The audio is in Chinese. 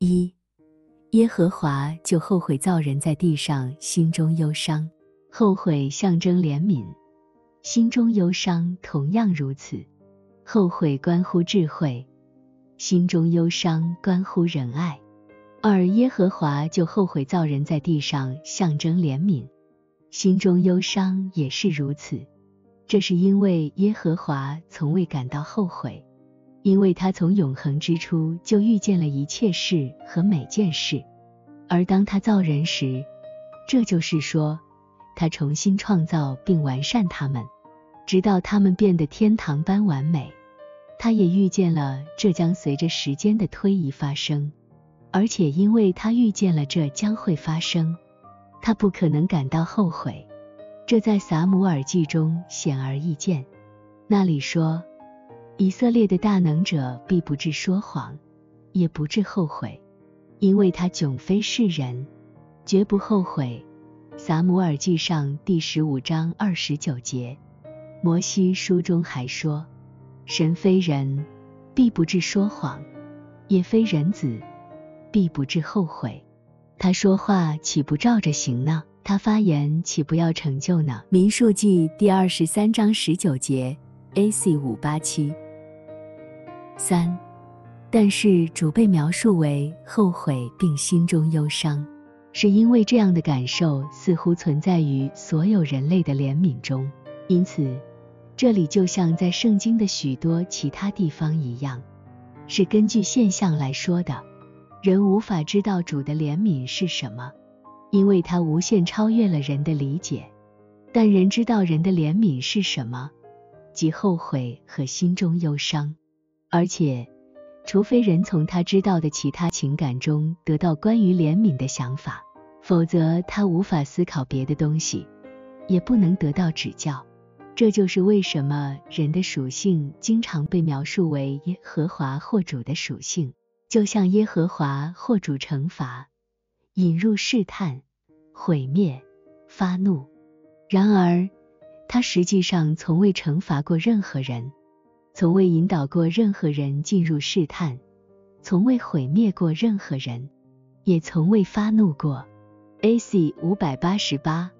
一，耶和华就后悔造人在地上，心中忧伤。后悔象征怜悯，心中忧伤同样如此。后悔关乎智慧，心中忧伤关乎仁爱。二，耶和华就后悔造人在地上，象征怜悯，心中忧伤也是如此。这是因为耶和华从未感到后悔，因为他从永恒之初就遇见了一切事和每件事，而当他造人时，这就是说。他重新创造并完善他们，直到他们变得天堂般完美。他也预见了这将随着时间的推移发生，而且因为他预见了这将会发生，他不可能感到后悔。这在撒母耳记中显而易见。那里说，以色列的大能者必不致说谎，也不致后悔，因为他迥非世人，绝不后悔。撒母耳记上第十五章二十九节，摩西书中还说：“神非人，必不致说谎；也非人子，必不致后悔。他说话岂不照着行呢？他发言岂不要成就呢？”民数记第二十三章十九节，A.C. 五八七三。但是主被描述为后悔并心中忧伤。是因为这样的感受似乎存在于所有人类的怜悯中，因此这里就像在圣经的许多其他地方一样，是根据现象来说的。人无法知道主的怜悯是什么，因为它无限超越了人的理解。但人知道人的怜悯是什么，即后悔和心中忧伤，而且。除非人从他知道的其他情感中得到关于怜悯的想法。否则，他无法思考别的东西，也不能得到指教。这就是为什么人的属性经常被描述为耶和华或主的属性，就像耶和华或主惩罚、引入试探、毁灭、发怒。然而，他实际上从未惩罚过任何人，从未引导过任何人进入试探，从未毁灭过任何人，也从未发怒过。A.C. 五百八十八